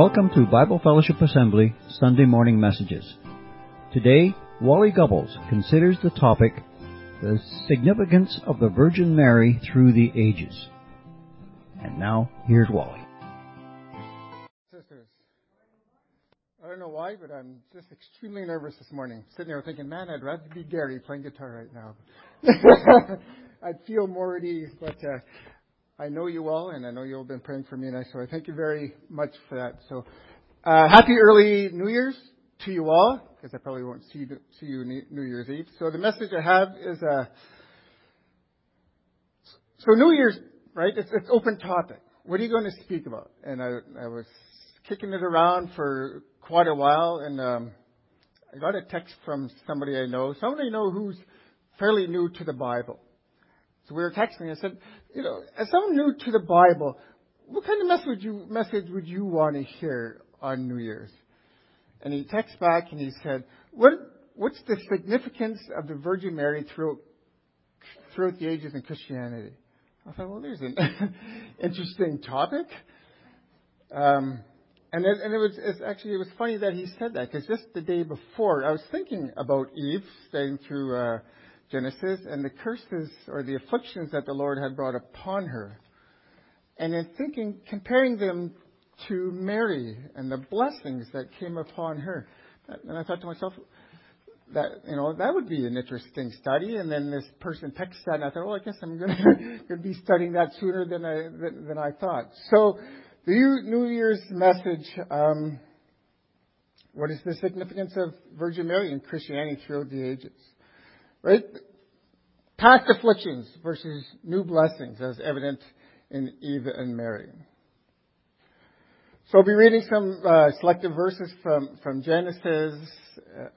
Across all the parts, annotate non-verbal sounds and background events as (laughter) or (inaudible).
Welcome to Bible Fellowship Assembly Sunday Morning Messages. Today, Wally Gubbles considers the topic, The Significance of the Virgin Mary Through the Ages. And now, here's Wally. Sisters, I don't know why, but I'm just extremely nervous this morning. Sitting there thinking, man, I'd rather be Gary playing guitar right now. (laughs) I'd feel more at ease, but uh, I know you all, and I know you've been praying for me, and I, so I thank you very much for that. So, uh, happy early New Year's to you all, because I probably won't see, see you New Year's Eve. So the message I have is, uh, so New Year's, right? It's, it's open topic. What are you going to speak about? And I, I was kicking it around for quite a while, and um, I got a text from somebody I know, somebody I know who's fairly new to the Bible. So we were texting. I said, you know, as someone new to the Bible, what kind of message would you, message would you want to hear on New Year's? And he texted back and he said, what, what's the significance of the Virgin Mary throughout, throughout the ages in Christianity? I thought, well, there's an (laughs) interesting topic. Um, and it, and it was it's actually it was funny that he said that because just the day before I was thinking about Eve, staying through uh, Genesis, and the curses or the afflictions that the Lord had brought upon her. And in thinking, comparing them to Mary and the blessings that came upon her. And I thought to myself, that you know that would be an interesting study. And then this person texted that, and I thought, well, I guess I'm going (laughs) to be studying that sooner than I than, than I thought. So, the New Year's message. Um, what is the significance of Virgin Mary in Christianity throughout the ages? Right? Past afflictions versus new blessings as evident in Eve and Mary. So I'll be reading some uh, selective verses from, from Genesis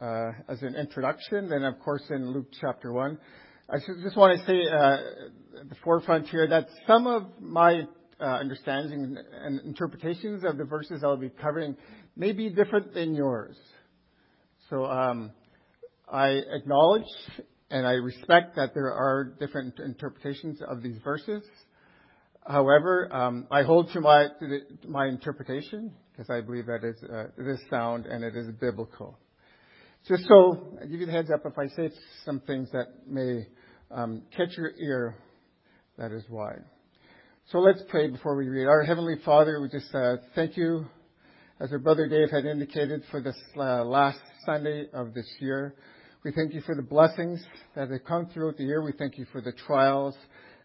uh, as an introduction, then of course in Luke chapter 1. I just want to say uh, at the forefront here that some of my uh, understanding and interpretations of the verses I'll be covering may be different than yours. So um, I acknowledge and I respect that there are different interpretations of these verses. However, um, I hold to my to the, my interpretation because I believe that is uh, it is sound and it is biblical. Just so I give you the heads up if I say some things that may um, catch your ear, that is why. So let's pray before we read. Our Heavenly Father, we just uh, thank you, as our brother Dave had indicated, for this uh, last Sunday of this year. We thank you for the blessings that have come throughout the year. We thank you for the trials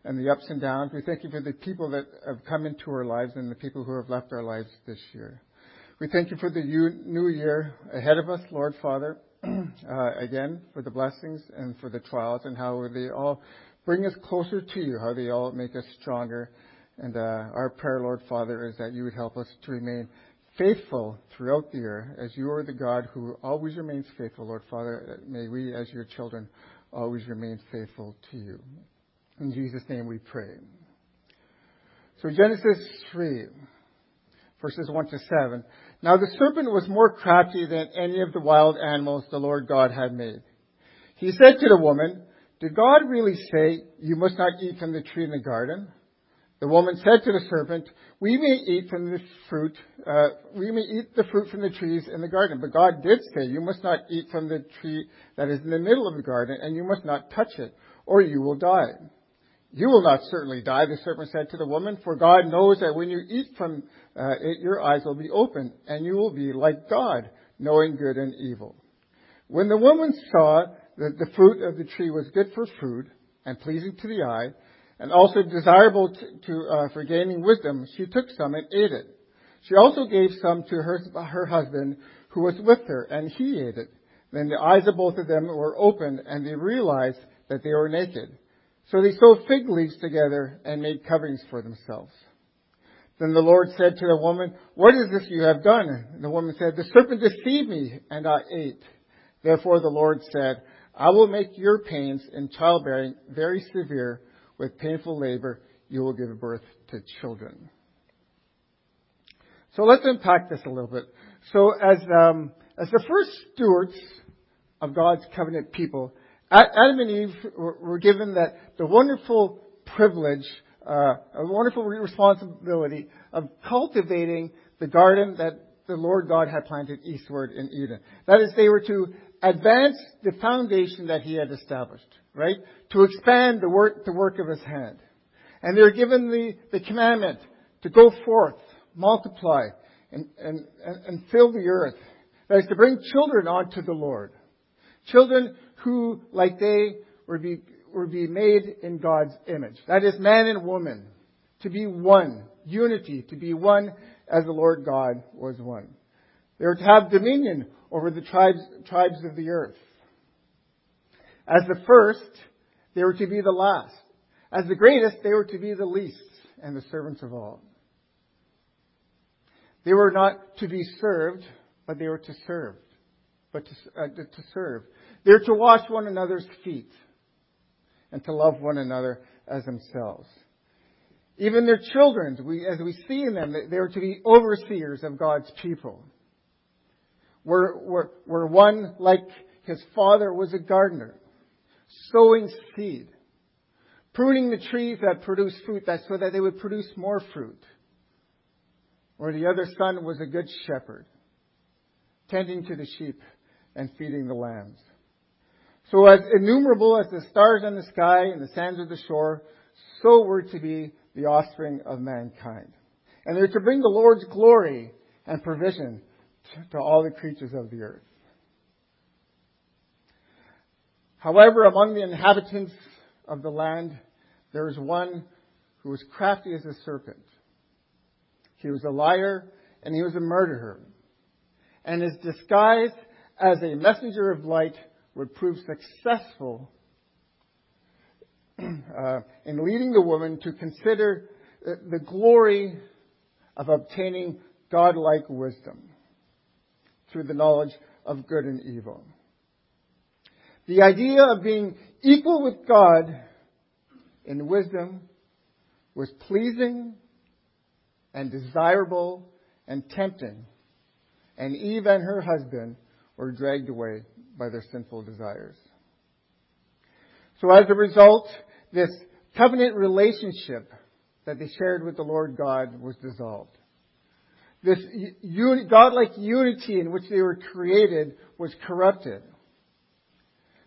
and the ups and downs. We thank you for the people that have come into our lives and the people who have left our lives this year. We thank you for the new year ahead of us, Lord Father, (clears throat) uh, again, for the blessings and for the trials and how they all bring us closer to you, how they all make us stronger. And uh, our prayer, Lord Father, is that you would help us to remain faithful throughout the year, as you are the God who always remains faithful, Lord Father. May we, as your children, always remain faithful to you. In Jesus' name we pray. So Genesis 3, verses 1 to 7. Now the serpent was more crafty than any of the wild animals the Lord God had made. He said to the woman, Did God really say, You must not eat from the tree in the garden? The woman said to the serpent, We may eat from the fruit, uh, we may eat the fruit from the trees in the garden, but God did say, You must not eat from the tree that is in the middle of the garden, and you must not touch it, or you will die. You will not certainly die, the serpent said to the woman, for God knows that when you eat from uh, it, your eyes will be open, and you will be like God, knowing good and evil. When the woman saw that the fruit of the tree was good for food, and pleasing to the eye, and also desirable to, to uh, for gaining wisdom, she took some and ate it. She also gave some to her, her husband who was with her, and he ate it. Then the eyes of both of them were opened, and they realized that they were naked. So they sewed fig leaves together and made coverings for themselves. Then the Lord said to the woman, What is this you have done? And the woman said, The serpent deceived me, and I ate. Therefore the Lord said, I will make your pains in childbearing very severe with painful labor, you will give birth to children. So let's unpack this a little bit. So as, um, as the first stewards of God's covenant people, Adam and Eve were given that the wonderful privilege, uh, a wonderful responsibility of cultivating the garden that the Lord God had planted eastward in Eden. That is, they were to advance the foundation that he had established, right? To expand the work, the work of his hand. And they were given the, the commandment to go forth, multiply, and, and, and fill the earth. That is to bring children onto the Lord. Children who, like they, were be, were be made in God's image. That is man and woman. To be one. Unity. To be one as the Lord God was one. They were to have dominion over the tribes, tribes of the earth. As the first, they were to be the last. As the greatest, they were to be the least and the servants of all. They were not to be served, but they were to serve. But to, uh, to serve. They were to wash one another's feet and to love one another as themselves. Even their children, we, as we see in them, they were to be overseers of God's people. Where one, like his father, was a gardener, sowing seed, pruning the trees that produce fruit that, so that they would produce more fruit. Or the other son was a good shepherd, tending to the sheep and feeding the lambs. So as innumerable as the stars in the sky and the sands of the shore, so were to be the offspring of mankind. And they're to bring the Lord's glory and provision to all the creatures of the earth. However, among the inhabitants of the land, there was one who was crafty as a serpent. He was a liar and he was a murderer. And his disguise as a messenger of light would prove successful (clears throat) uh, in leading the woman to consider the glory of obtaining godlike wisdom through the knowledge of good and evil. The idea of being equal with God in wisdom was pleasing and desirable and tempting, and Eve and her husband were dragged away by their sinful desires. So as a result, this covenant relationship that they shared with the Lord God was dissolved. This godlike unity in which they were created was corrupted.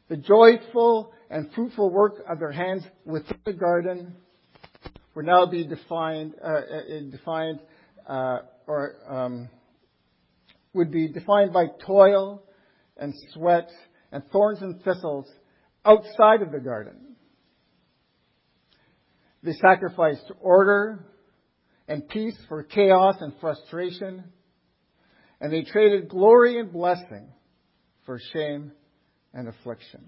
The joyful and fruitful work of their hands within the garden would now be defined, uh, uh defined uh, or um, would be defined by toil and sweat and thorns and thistles outside of the garden. They sacrificed order and peace for chaos and frustration. And they traded glory and blessing for shame and affliction.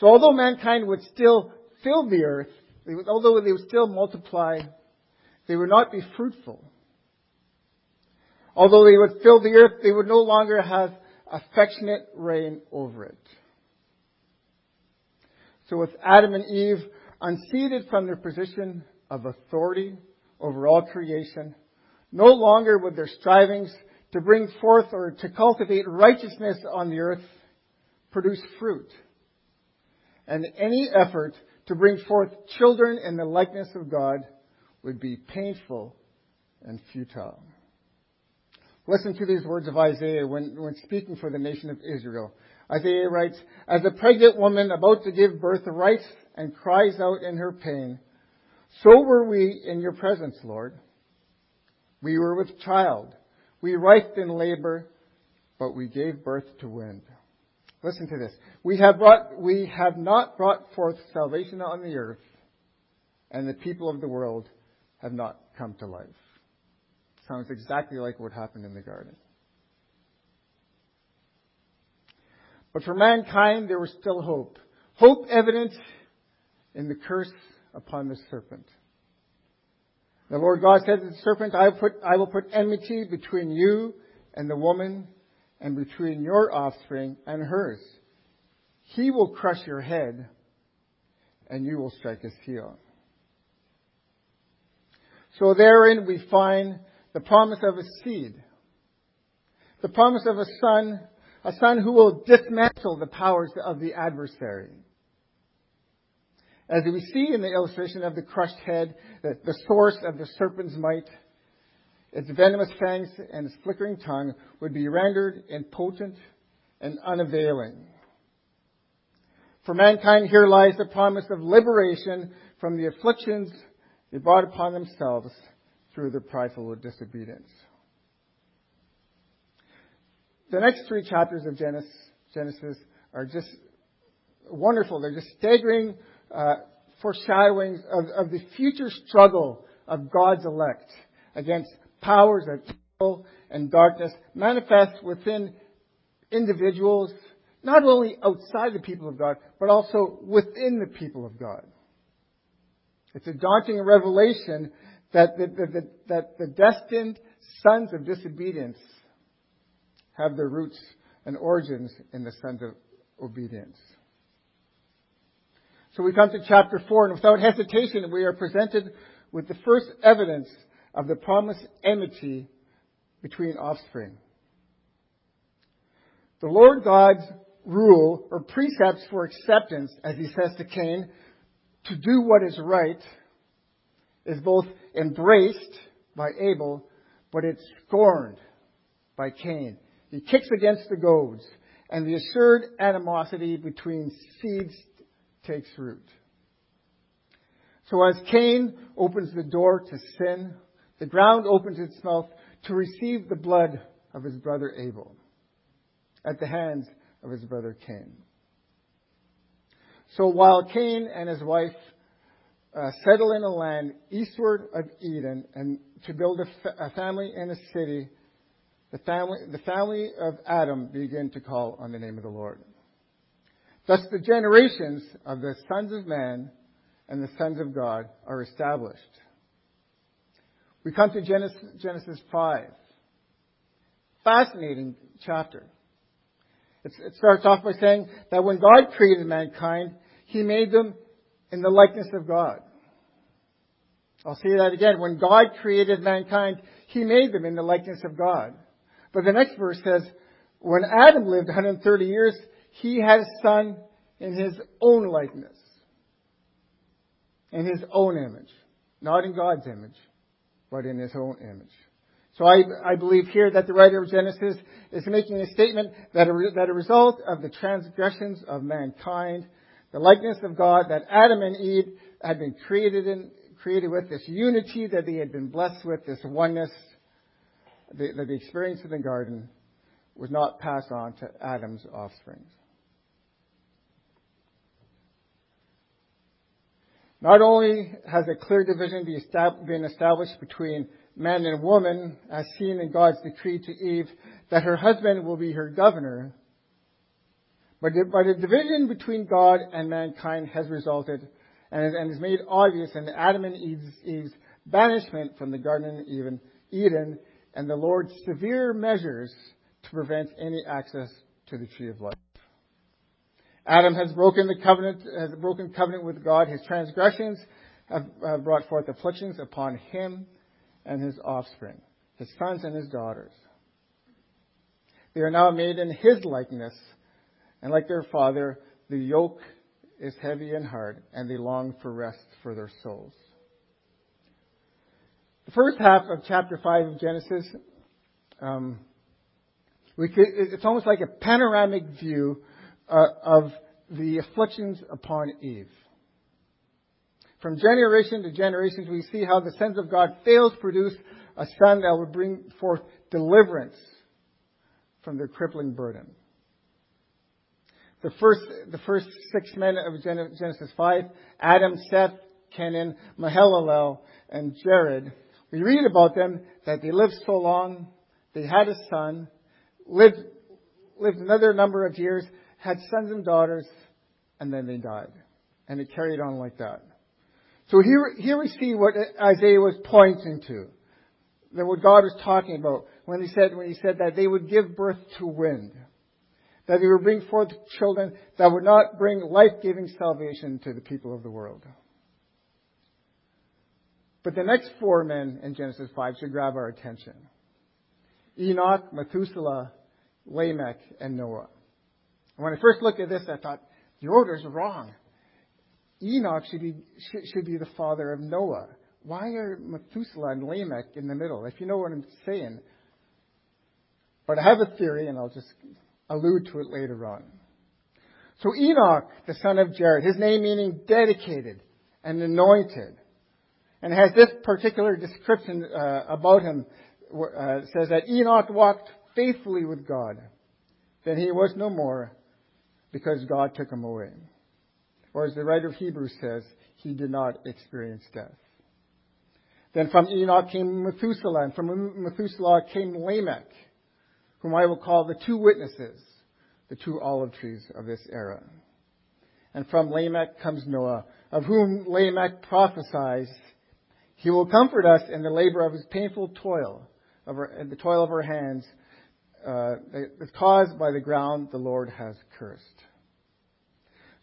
So although mankind would still fill the earth, although they would still multiply, they would not be fruitful. Although they would fill the earth, they would no longer have affectionate reign over it. So with Adam and Eve unseated from their position of authority over all creation, no longer would their strivings to bring forth or to cultivate righteousness on the earth produce fruit. And any effort to bring forth children in the likeness of God would be painful and futile. Listen to these words of Isaiah when, when speaking for the nation of Israel. Isaiah writes, As a pregnant woman about to give birth writes and cries out in her pain, so were we in your presence, Lord. We were with child. We writhed in labor, but we gave birth to wind. Listen to this. We have brought, we have not brought forth salvation on the earth, and the people of the world have not come to life. Sounds exactly like what happened in the garden. But for mankind, there was still hope. Hope evident in the curse upon the serpent. The Lord God said to the serpent, I will, put, I will put enmity between you and the woman and between your offspring and hers. He will crush your head and you will strike his heel. So therein we find the promise of a seed, the promise of a son a son who will dismantle the powers of the adversary. As we see in the illustration of the crushed head, the, the source of the serpent's might, its venomous fangs and its flickering tongue would be rendered impotent and unavailing. For mankind, here lies the promise of liberation from the afflictions they brought upon themselves through their prideful disobedience. The next three chapters of Genesis, are just wonderful. They're just staggering uh, foreshadowings of, of the future struggle of God's elect against powers of evil and darkness manifest within individuals, not only outside the people of God, but also within the people of God. It's a daunting revelation that the, the, the, that the destined sons of disobedience have their roots and origins in the sons of obedience. So we come to chapter 4, and without hesitation, we are presented with the first evidence of the promised enmity between offspring. The Lord God's rule or precepts for acceptance, as he says to Cain, to do what is right, is both embraced by Abel, but it's scorned by Cain. He kicks against the goads, and the assured animosity between seeds takes root. So as Cain opens the door to sin, the ground opens its mouth to receive the blood of his brother Abel at the hands of his brother Cain. So while Cain and his wife uh, settle in a land eastward of Eden and to build a, fa- a family and a city, the family, the family of Adam begin to call on the name of the Lord. Thus the generations of the sons of man and the sons of God are established. We come to Genesis, Genesis 5. Fascinating chapter. It starts off by saying that when God created mankind, He made them in the likeness of God. I'll say that again. When God created mankind, He made them in the likeness of God. But the next verse says, when Adam lived 130 years, he had a son in his own likeness, in his own image, not in God's image, but in his own image. So I, I believe here that the writer of Genesis is making a statement that a, that a result of the transgressions of mankind, the likeness of God that Adam and Eve had been created in, created with, this unity that they had been blessed with, this oneness that they experienced in the garden, was not passed on to Adam's offspring. Not only has a clear division been established between man and woman, as seen in God's decree to Eve that her husband will be her governor, but a division between God and mankind has resulted and is made obvious in Adam and Eve's, Eve's banishment from the Garden of Eden and the Lord's severe measures to prevent any access to the tree of life. Adam has broken the covenant, has broken covenant with God. His transgressions have uh, brought forth afflictions upon him and his offspring, his sons and his daughters. They are now made in his likeness, and like their father, the yoke is heavy and hard, and they long for rest for their souls. The first half of chapter 5 of Genesis, um, could, it's almost like a panoramic view uh, of the afflictions upon Eve. From generation to generation, we see how the sons of God fail to produce a son that would bring forth deliverance from their crippling burden. The first, the first six men of Genesis 5, Adam, Seth, Kenan, Mahalalel, and Jared, we read about them that they lived so long, they had a son, lived, lived another number of years, had sons and daughters, and then they died. And it carried on like that. So here, here we see what Isaiah was pointing to. That what God was talking about when he said, when he said that they would give birth to wind. That they would bring forth children that would not bring life-giving salvation to the people of the world. But the next four men in Genesis 5 should grab our attention. Enoch, Methuselah, Lamech, and Noah. And When I first looked at this, I thought, the order is wrong. Enoch should be, should be the father of Noah. why are Methuselah and Lamech in the middle? If you know what I'm saying. But I have a theory, and I'll just allude to it later on. So Enoch, the son of Jared, his name meaning dedicated and anointed, and has this particular description uh, about him. Uh, says that Enoch walked faithfully with God. Then he was no more because God took him away. Or as the writer of Hebrews says, he did not experience death. Then from Enoch came Methuselah, and from Methuselah came Lamech, whom I will call the two witnesses, the two olive trees of this era. And from Lamech comes Noah, of whom Lamech prophesies, he will comfort us in the labor of his painful toil, of our, the toil of our hands, uh, caused by the ground the Lord has cursed.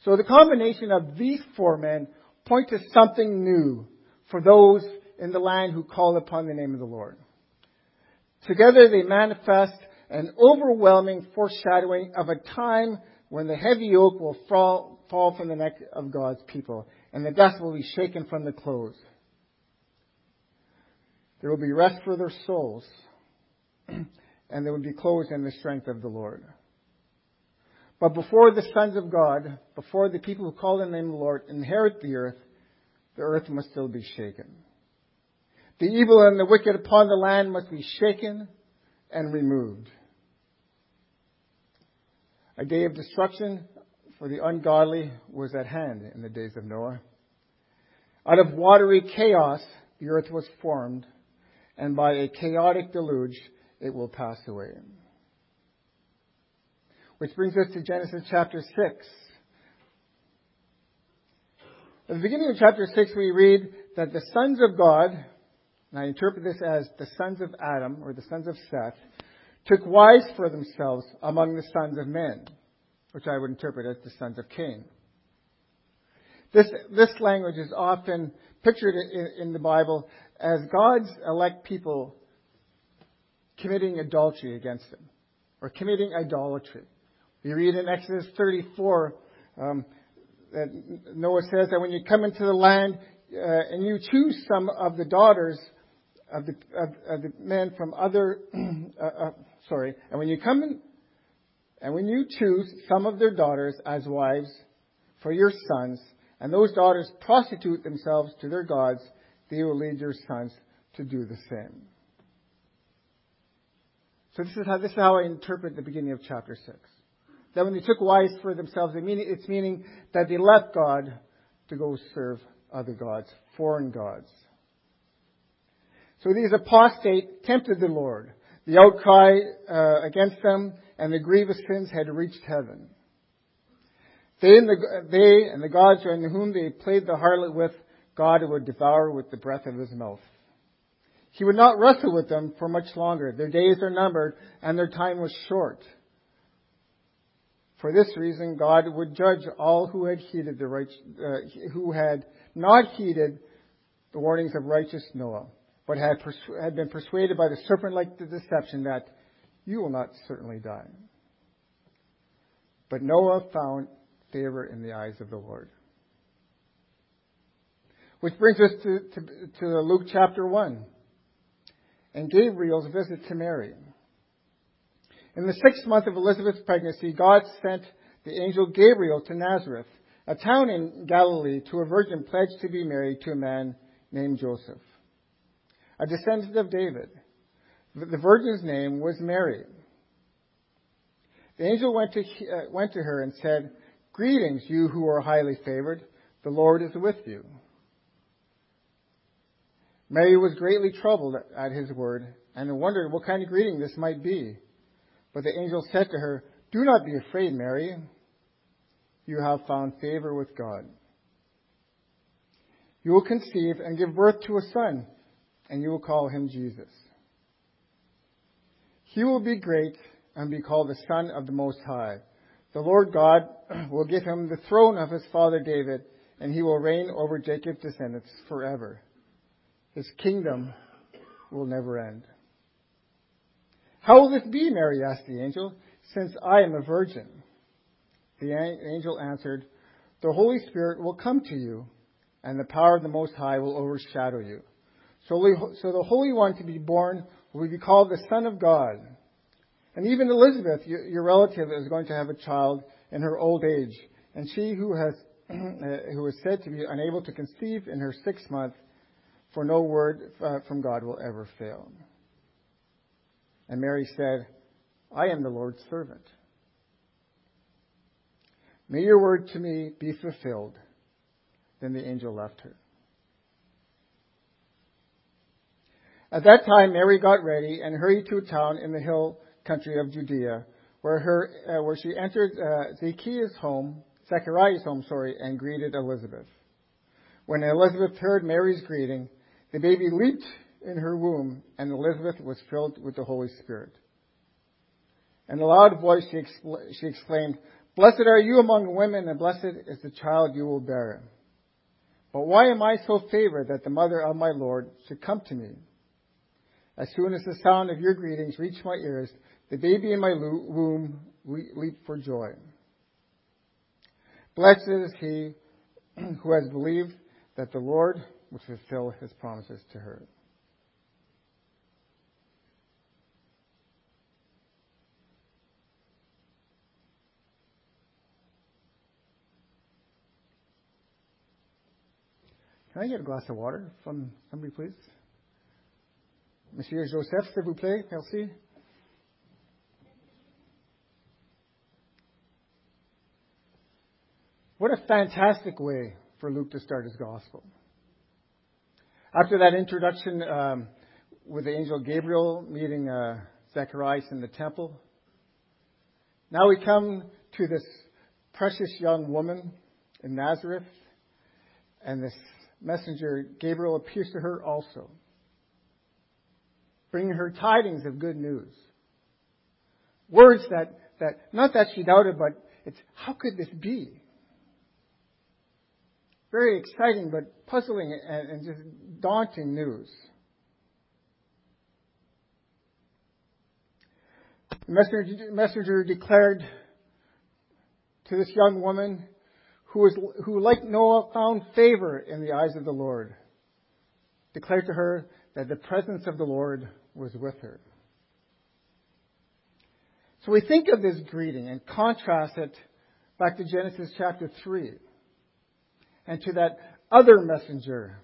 So the combination of these four men point to something new for those in the land who call upon the name of the Lord. Together they manifest an overwhelming foreshadowing of a time when the heavy yoke will fall, fall from the neck of God's people and the dust will be shaken from the clothes. There will be rest for their souls (clears throat) and they will be clothed in the strength of the Lord. But before the sons of God, before the people who call the name of the Lord inherit the earth, the earth must still be shaken. The evil and the wicked upon the land must be shaken and removed. A day of destruction for the ungodly was at hand in the days of Noah. Out of watery chaos, the earth was formed, and by a chaotic deluge, it will pass away. Which brings us to Genesis chapter 6. At the beginning of chapter 6, we read that the sons of God, and I interpret this as the sons of Adam, or the sons of Seth, took wives for themselves among the sons of men, which I would interpret as the sons of Cain. This, this language is often pictured in, in the Bible as God's elect people committing adultery against Him, or committing idolatry. We read in Exodus 34 um, that Noah says that when you come into the land uh, and you choose some of the daughters of the, of, of the men from other, (clears throat) uh, uh, sorry, and when you come in, and when you choose some of their daughters as wives for your sons, and those daughters prostitute themselves to their gods, they will lead your sons to do the same. So this is how, this is how I interpret the beginning of chapter 6. That when they took wives for themselves, it's meaning that they left God to go serve other gods, foreign gods. So these apostate tempted the Lord. The outcry uh, against them and the grievous sins had reached heaven. They and, the, they and the gods in whom they played the harlot with, God would devour with the breath of his mouth. He would not wrestle with them for much longer. Their days are numbered and their time was short. For this reason, God would judge all who had heeded the right, uh, who had not heeded the warnings of righteous Noah, but had, persu- had been persuaded by the serpent-like deception that you will not certainly die. But Noah found favor in the eyes of the Lord. Which brings us to, to, to Luke chapter 1 and Gabriel's visit to Mary. In the sixth month of Elizabeth's pregnancy, God sent the angel Gabriel to Nazareth, a town in Galilee, to a virgin pledged to be married to a man named Joseph, a descendant of David. The virgin's name was Mary. The angel went to, uh, went to her and said, Greetings, you who are highly favored. The Lord is with you. Mary was greatly troubled at his word and wondered what kind of greeting this might be. But the angel said to her, Do not be afraid, Mary. You have found favor with God. You will conceive and give birth to a son, and you will call him Jesus. He will be great and be called the Son of the Most High. The Lord God (clears throat) will give him the throne of his father David, and he will reign over Jacob's descendants forever. His kingdom will never end. How will this be, Mary asked the angel, since I am a virgin? The angel answered, The Holy Spirit will come to you, and the power of the Most High will overshadow you. So, so the Holy One to be born will be called the Son of God. And even Elizabeth, your, your relative, is going to have a child in her old age. And she who has (clears throat) who is said to be unable to conceive in her sixth month, for no word uh, from God will ever fail. And Mary said, I am the Lord's servant. May your word to me be fulfilled. Then the angel left her. At that time, Mary got ready and hurried to a town in the hill country of Judea, where her uh, where she entered uh, Zacchaeus' home, Zechariah's home, sorry, and greeted Elizabeth. When Elizabeth heard Mary's greeting, the baby leaped in her womb, and Elizabeth was filled with the Holy Spirit. In a loud voice, she, expl- she exclaimed, Blessed are you among women, and blessed is the child you will bear. But why am I so favored that the mother of my Lord should come to me? As soon as the sound of your greetings reached my ears, the baby in my womb leaped for joy. Blessed is he (clears throat) who has believed that the Lord will fulfill his promises to her. Can I get a glass of water from somebody, please? Monsieur Joseph, s'il vous plaît. Merci. What a fantastic way for Luke to start his gospel. After that introduction um, with the angel Gabriel meeting uh, Zacharias in the temple, now we come to this precious young woman in Nazareth, and this messenger Gabriel appears to her also bringing her tidings of good news. Words that, that, not that she doubted, but it's, how could this be? Very exciting, but puzzling and, and just daunting news. The messenger, messenger declared to this young woman who, was, who, like Noah, found favor in the eyes of the Lord, declared to her that the presence of the Lord was with her. So we think of this greeting and contrast it back to Genesis chapter 3 and to that other messenger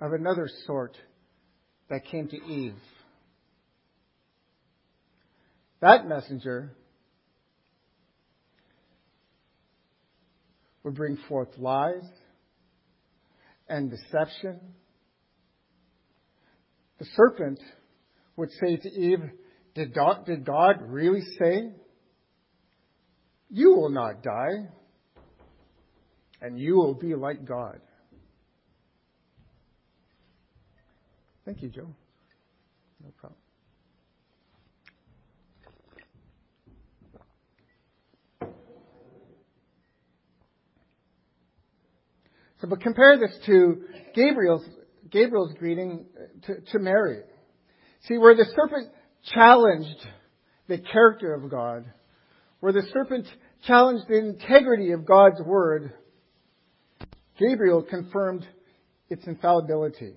of another sort that came to Eve. That messenger would bring forth lies and deception the serpent would say to Eve, did God, did God really say, You will not die, and you will be like God? Thank you, Joe. No problem. So, but compare this to Gabriel's Gabriel's greeting uh, to, to Mary. See, where the serpent challenged the character of God, where the serpent challenged the integrity of God's word, Gabriel confirmed its infallibility.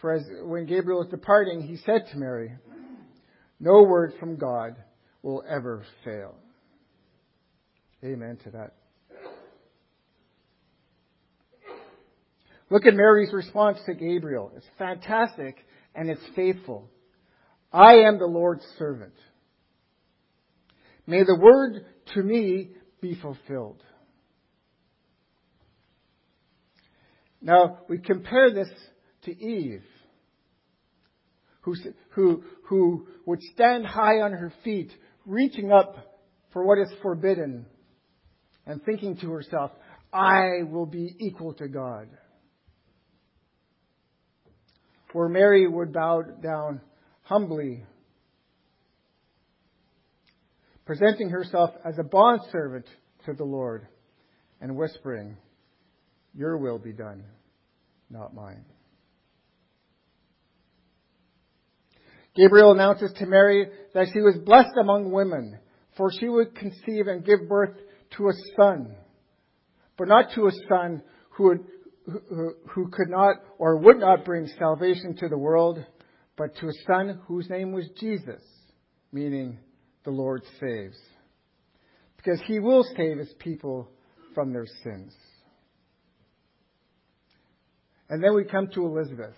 For as when Gabriel was departing, he said to Mary, No word from God will ever fail. Amen to that. Look at Mary's response to Gabriel. It's fantastic and it's faithful. I am the Lord's servant. May the word to me be fulfilled. Now, we compare this to Eve, who, who, who would stand high on her feet, reaching up for what is forbidden, and thinking to herself, I will be equal to God. Where Mary would bow down humbly, presenting herself as a bondservant to the Lord and whispering, Your will be done, not mine. Gabriel announces to Mary that she was blessed among women, for she would conceive and give birth to a son, but not to a son who would, who, who could not or would not bring salvation to the world, but to a son whose name was Jesus, meaning the Lord saves. Because he will save his people from their sins. And then we come to Elizabeth.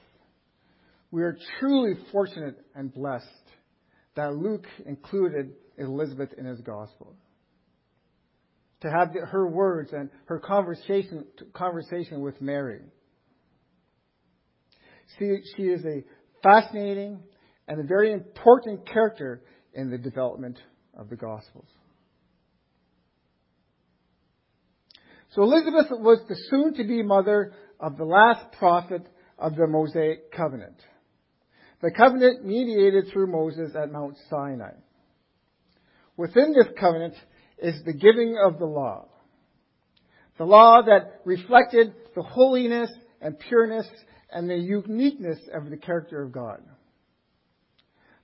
We are truly fortunate and blessed that Luke included Elizabeth in his gospel. To have her words and her conversation, conversation with Mary. See, she is a fascinating and a very important character in the development of the Gospels. So Elizabeth was the soon to be mother of the last prophet of the Mosaic covenant. The covenant mediated through Moses at Mount Sinai. Within this covenant is the giving of the law. The law that reflected the holiness and pureness and the uniqueness of the character of God.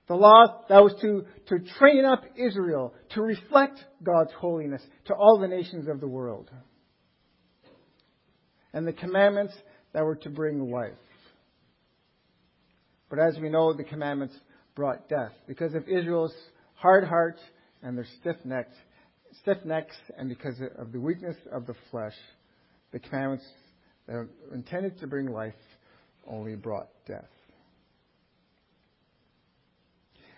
The law that was to, to train up Israel to reflect God's holiness to all the nations of the world. And the commandments that were to bring life. But as we know, the commandments brought death because of Israel's hard heart and their stiff necks, stiff necks, and because of the weakness of the flesh, the commandments that were intended to bring life only brought death.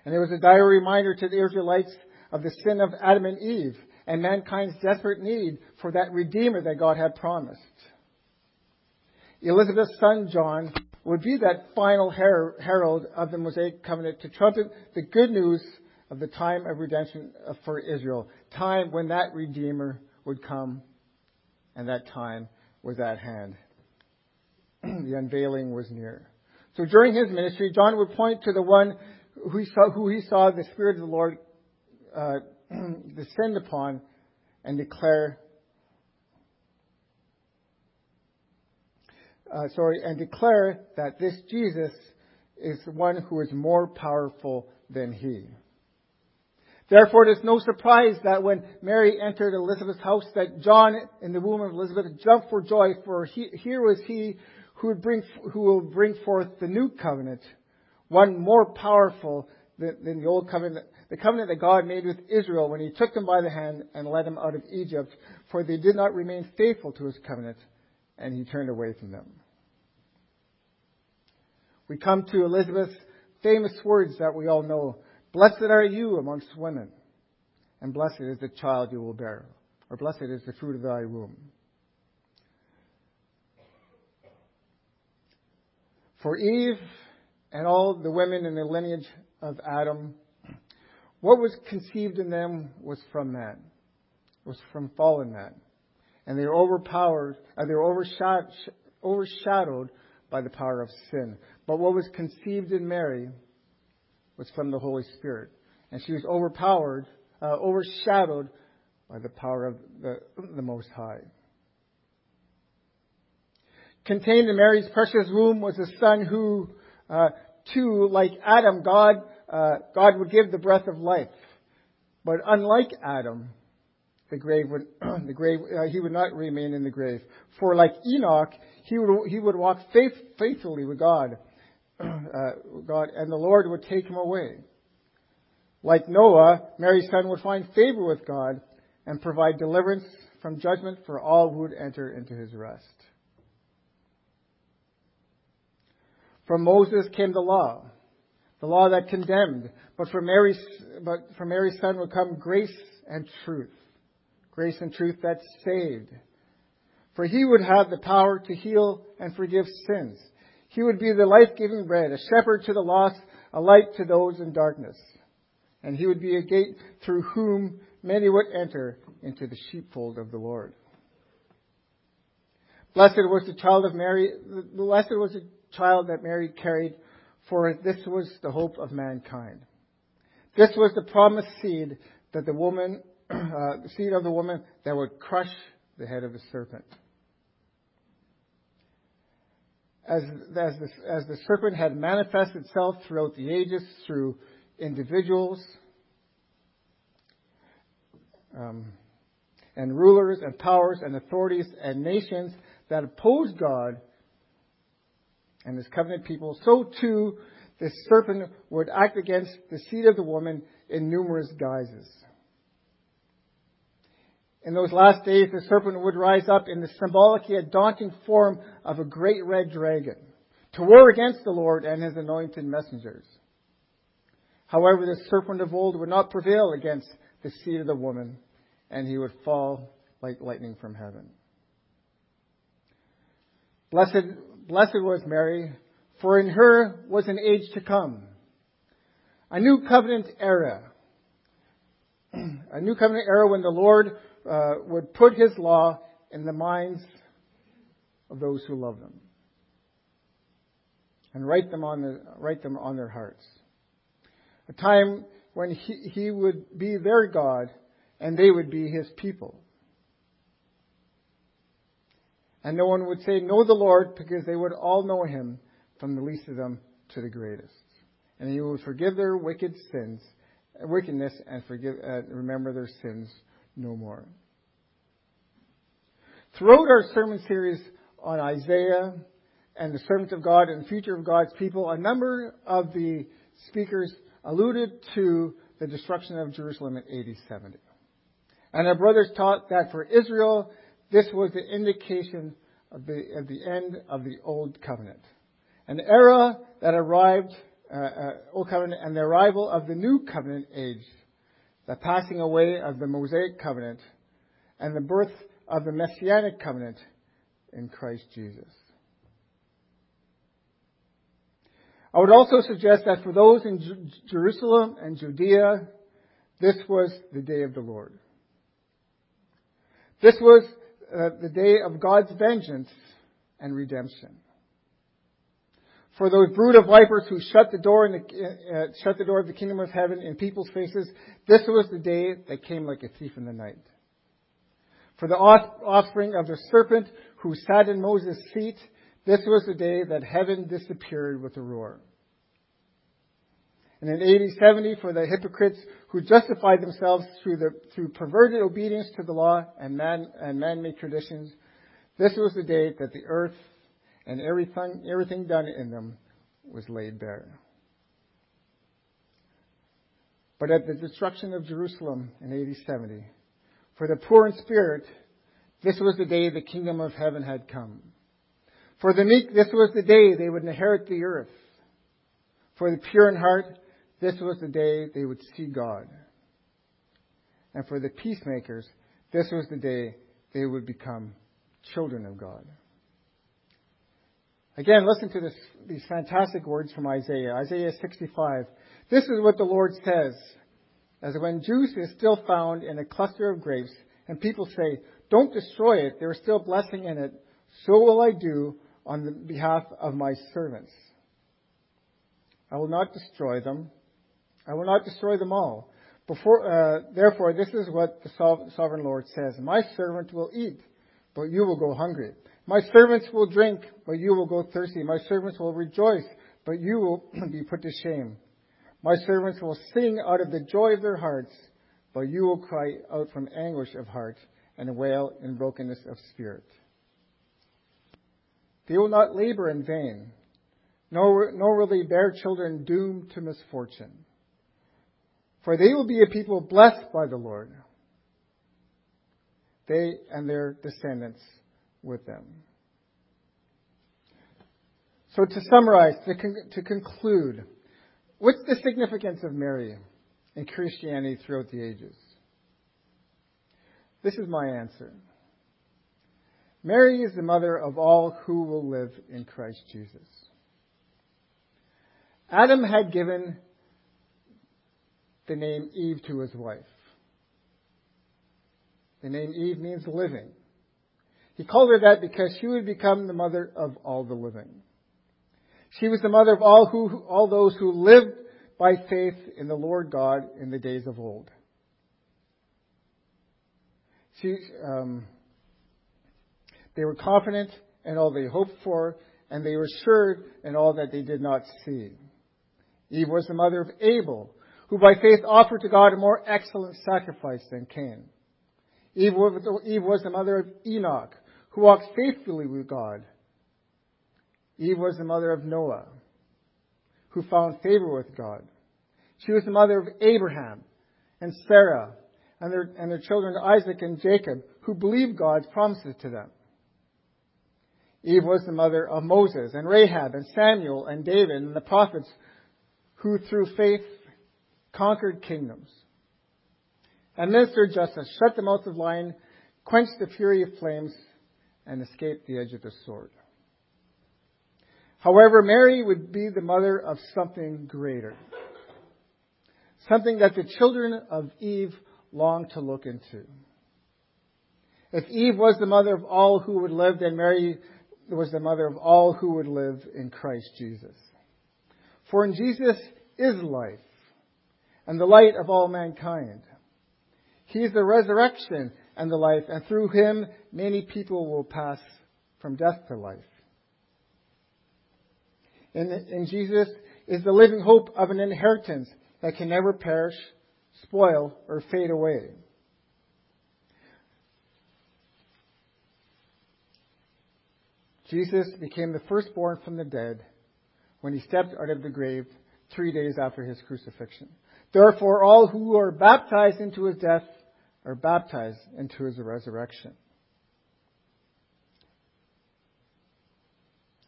And it was a dire reminder to the Israelites of the sin of Adam and Eve and mankind's desperate need for that Redeemer that God had promised. Elizabeth's son John would be that final herald of the Mosaic covenant to trumpet the good news of the time of redemption for Israel, time when that Redeemer would come, and that time was at hand. (clears throat) the unveiling was near. So during his ministry, John would point to the one who he saw, who he saw the Spirit of the Lord uh, (clears throat) descend upon and declare Uh, sorry, and declare that this Jesus is one who is more powerful than he. Therefore, it is no surprise that when Mary entered Elizabeth's house, that John in the womb of Elizabeth jumped for joy, for he, here was he who would bring, who will bring forth the new covenant, one more powerful than, than the old covenant, the covenant that God made with Israel when He took them by the hand and led them out of Egypt, for they did not remain faithful to His covenant, and He turned away from them we come to Elizabeth's famous words that we all know Blessed are you amongst women, and blessed is the child you will bear, or blessed is the fruit of thy womb. For Eve and all the women in the lineage of Adam, what was conceived in them was from man, was from fallen man. And they were overpowered, and they were overshadowed by the power of sin. But what was conceived in Mary was from the Holy Spirit. And she was overpowered, uh, overshadowed by the power of the, the Most High. Contained in Mary's precious womb was a son who, uh, too, like Adam, God, uh, God would give the breath of life. But unlike Adam, the grave would, (clears throat) the grave, uh, he would not remain in the grave. For like Enoch, he would, he would walk faith, faithfully with God, (clears throat) uh, God, and the Lord would take him away. Like Noah, Mary's son would find favor with God and provide deliverance from judgment for all who would enter into his rest. From Moses came the law, the law that condemned, but from Mary's, but from Mary's son would come grace and truth. Grace and truth that saved. For he would have the power to heal and forgive sins. He would be the life-giving bread, a shepherd to the lost, a light to those in darkness. And he would be a gate through whom many would enter into the sheepfold of the Lord. Blessed was the child of Mary, blessed was the child that Mary carried, for this was the hope of mankind. This was the promised seed that the woman, (clears throat) seed of the woman that would crush the head of the serpent as, as, the, as the serpent had manifested itself throughout the ages through individuals um, and rulers and powers and authorities and nations that opposed God and his covenant people, so too the serpent would act against the seed of the woman in numerous guises. In those last days, the serpent would rise up in the symbolic yet daunting form of a great red dragon to war against the Lord and his anointed messengers. However, the serpent of old would not prevail against the seed of the woman, and he would fall like lightning from heaven. Blessed, blessed was Mary, for in her was an age to come, a new covenant era, (clears throat) a new covenant era when the Lord uh, would put His law in the minds of those who love them and write them on, the, write them on their hearts. A time when he, he would be their God and they would be His people. And no one would say, Know the Lord, because they would all know him, from the least of them to the greatest. And he would forgive their wicked sins, wickedness, and forgive, uh, remember their sins no more. Throughout our sermon series on Isaiah and the servant of God and the future of God's people, a number of the speakers alluded to the destruction of Jerusalem in AD 70. And our brothers taught that for Israel, this was the indication of the, of the end of the Old Covenant. An era that arrived, uh, uh, Old Covenant, and the arrival of the New Covenant age, the passing away of the Mosaic Covenant, and the birth of the Messianic Covenant in Christ Jesus. I would also suggest that for those in J- Jerusalem and Judea, this was the day of the Lord. This was uh, the day of God's vengeance and redemption. For those brood of vipers who shut the door the, uh, shut the door of the kingdom of heaven in people's faces, this was the day that came like a thief in the night. For the offspring of the serpent who sat in Moses' seat, this was the day that heaven disappeared with a roar. And in AD 70, for the hypocrites who justified themselves through, the, through perverted obedience to the law and, man, and man-made traditions, this was the day that the earth and everything, everything done in them was laid bare. But at the destruction of Jerusalem in AD 70, for the poor in spirit, this was the day the kingdom of heaven had come. For the meek, this was the day they would inherit the earth. For the pure in heart, this was the day they would see God. And for the peacemakers, this was the day they would become children of God. Again, listen to this, these fantastic words from Isaiah. Isaiah 65. This is what the Lord says. As when juice is still found in a cluster of grapes, and people say, Don't destroy it, there is still blessing in it, so will I do on the behalf of my servants. I will not destroy them, I will not destroy them all. Before, uh, therefore, this is what the sovereign Lord says My servant will eat, but you will go hungry. My servants will drink, but you will go thirsty. My servants will rejoice, but you will (clears throat) be put to shame. My servants will sing out of the joy of their hearts, but you will cry out from anguish of heart and wail in brokenness of spirit. They will not labor in vain, nor, nor will they bear children doomed to misfortune. For they will be a people blessed by the Lord, they and their descendants with them. So to summarize, to, con- to conclude, what's the significance of Mary in Christianity throughout the ages? This is my answer. Mary is the mother of all who will live in Christ Jesus. Adam had given the name Eve to his wife. The name Eve means living. He called her that because she would become the mother of all the living. She was the mother of all who, all those who lived by faith in the Lord God in the days of old. She, um, they were confident in all they hoped for, and they were assured in all that they did not see. Eve was the mother of Abel, who by faith offered to God a more excellent sacrifice than Cain. Eve was, Eve was the mother of Enoch, who walked faithfully with God. Eve was the mother of Noah, who found favor with God. She was the mother of Abraham and Sarah and their, and their children Isaac and Jacob, who believed God's promises to them. Eve was the mother of Moses and Rahab and Samuel and David and the prophets who through faith conquered kingdoms. Administered justice, shut the mouth of lion, quenched the fury of flames, and escaped the edge of the sword. However, Mary would be the mother of something greater. Something that the children of Eve longed to look into. If Eve was the mother of all who would live, then Mary was the mother of all who would live in Christ Jesus. For in Jesus is life and the light of all mankind. He is the resurrection and the life, and through him many people will pass from death to life. And, in Jesus is the living hope of an inheritance that can never perish, spoil, or fade away. Jesus became the firstborn from the dead when he stepped out of the grave three days after his crucifixion. Therefore, all who are baptized into his death are baptized into his resurrection.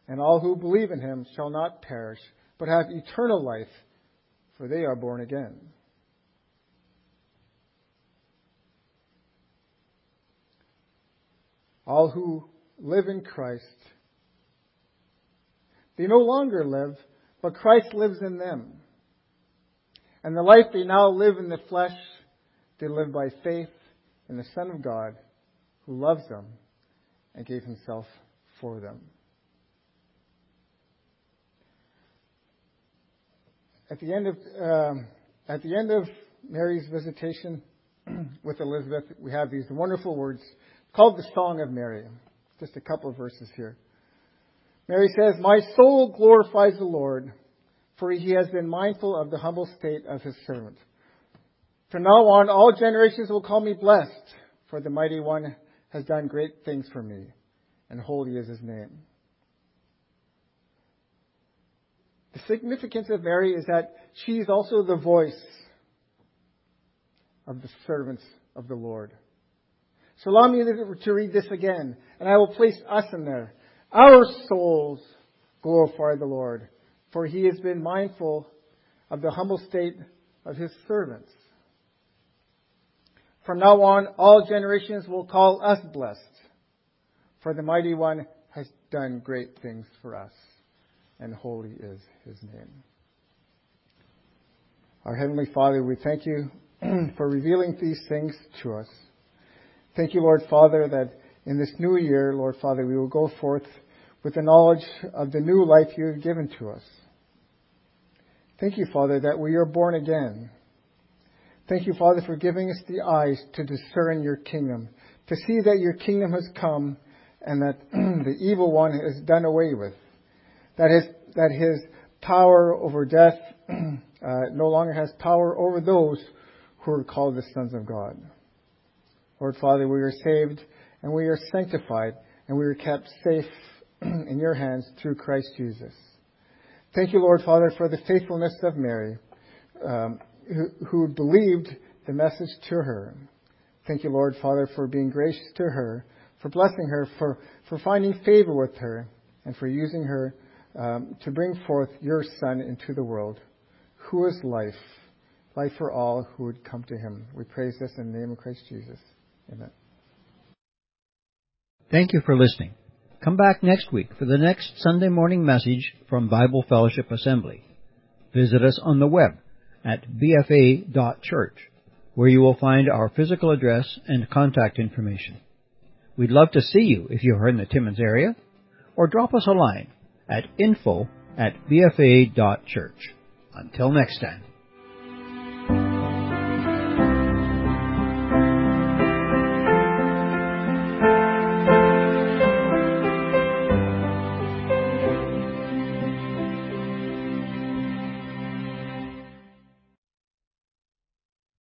And all who believe in him shall not perish, but have eternal life, for they are born again. All who live in Christ, they no longer live, but Christ lives in them. And the life they now live in the flesh, they live by faith in the Son of God who loves them and gave himself for them. At the end of, um, Um, at the end of Mary's visitation (clears throat) with Elizabeth, we have these wonderful words called the Song of Mary. Just a couple of verses here. Mary says, My soul glorifies the Lord for he has been mindful of the humble state of his servant. From now on, all generations will call me blessed, for the mighty one has done great things for me, and holy is his name. The significance of Mary is that she is also the voice of the servants of the Lord. So allow me to read this again, and I will place us in there. Our souls glorify the Lord for he has been mindful of the humble state of his servants. From now on, all generations will call us blessed, for the mighty one has done great things for us, and holy is his name. Our Heavenly Father, we thank you (clears throat) for revealing these things to us. Thank you, Lord Father, that in this new year, Lord Father, we will go forth with the knowledge of the new life you have given to us. Thank you, Father, that we are born again. Thank you, Father, for giving us the eyes to discern your kingdom, to see that your kingdom has come and that (clears throat) the evil one is done away with, that his, that his power over death (clears throat) uh, no longer has power over those who are called the sons of God. Lord Father, we are saved and we are sanctified and we are kept safe (clears throat) in your hands through Christ Jesus. Thank you, Lord Father, for the faithfulness of Mary, um, who, who believed the message to her. Thank you, Lord Father, for being gracious to her, for blessing her, for, for finding favor with her, and for using her um, to bring forth your Son into the world, who is life, life for all who would come to him. We praise this in the name of Christ Jesus. Amen. Thank you for listening. Come back next week for the next Sunday morning message from Bible Fellowship Assembly. Visit us on the web at bfa.church, where you will find our physical address and contact information. We'd love to see you if you are in the Timmins area, or drop us a line at info at bfa.church. Until next time.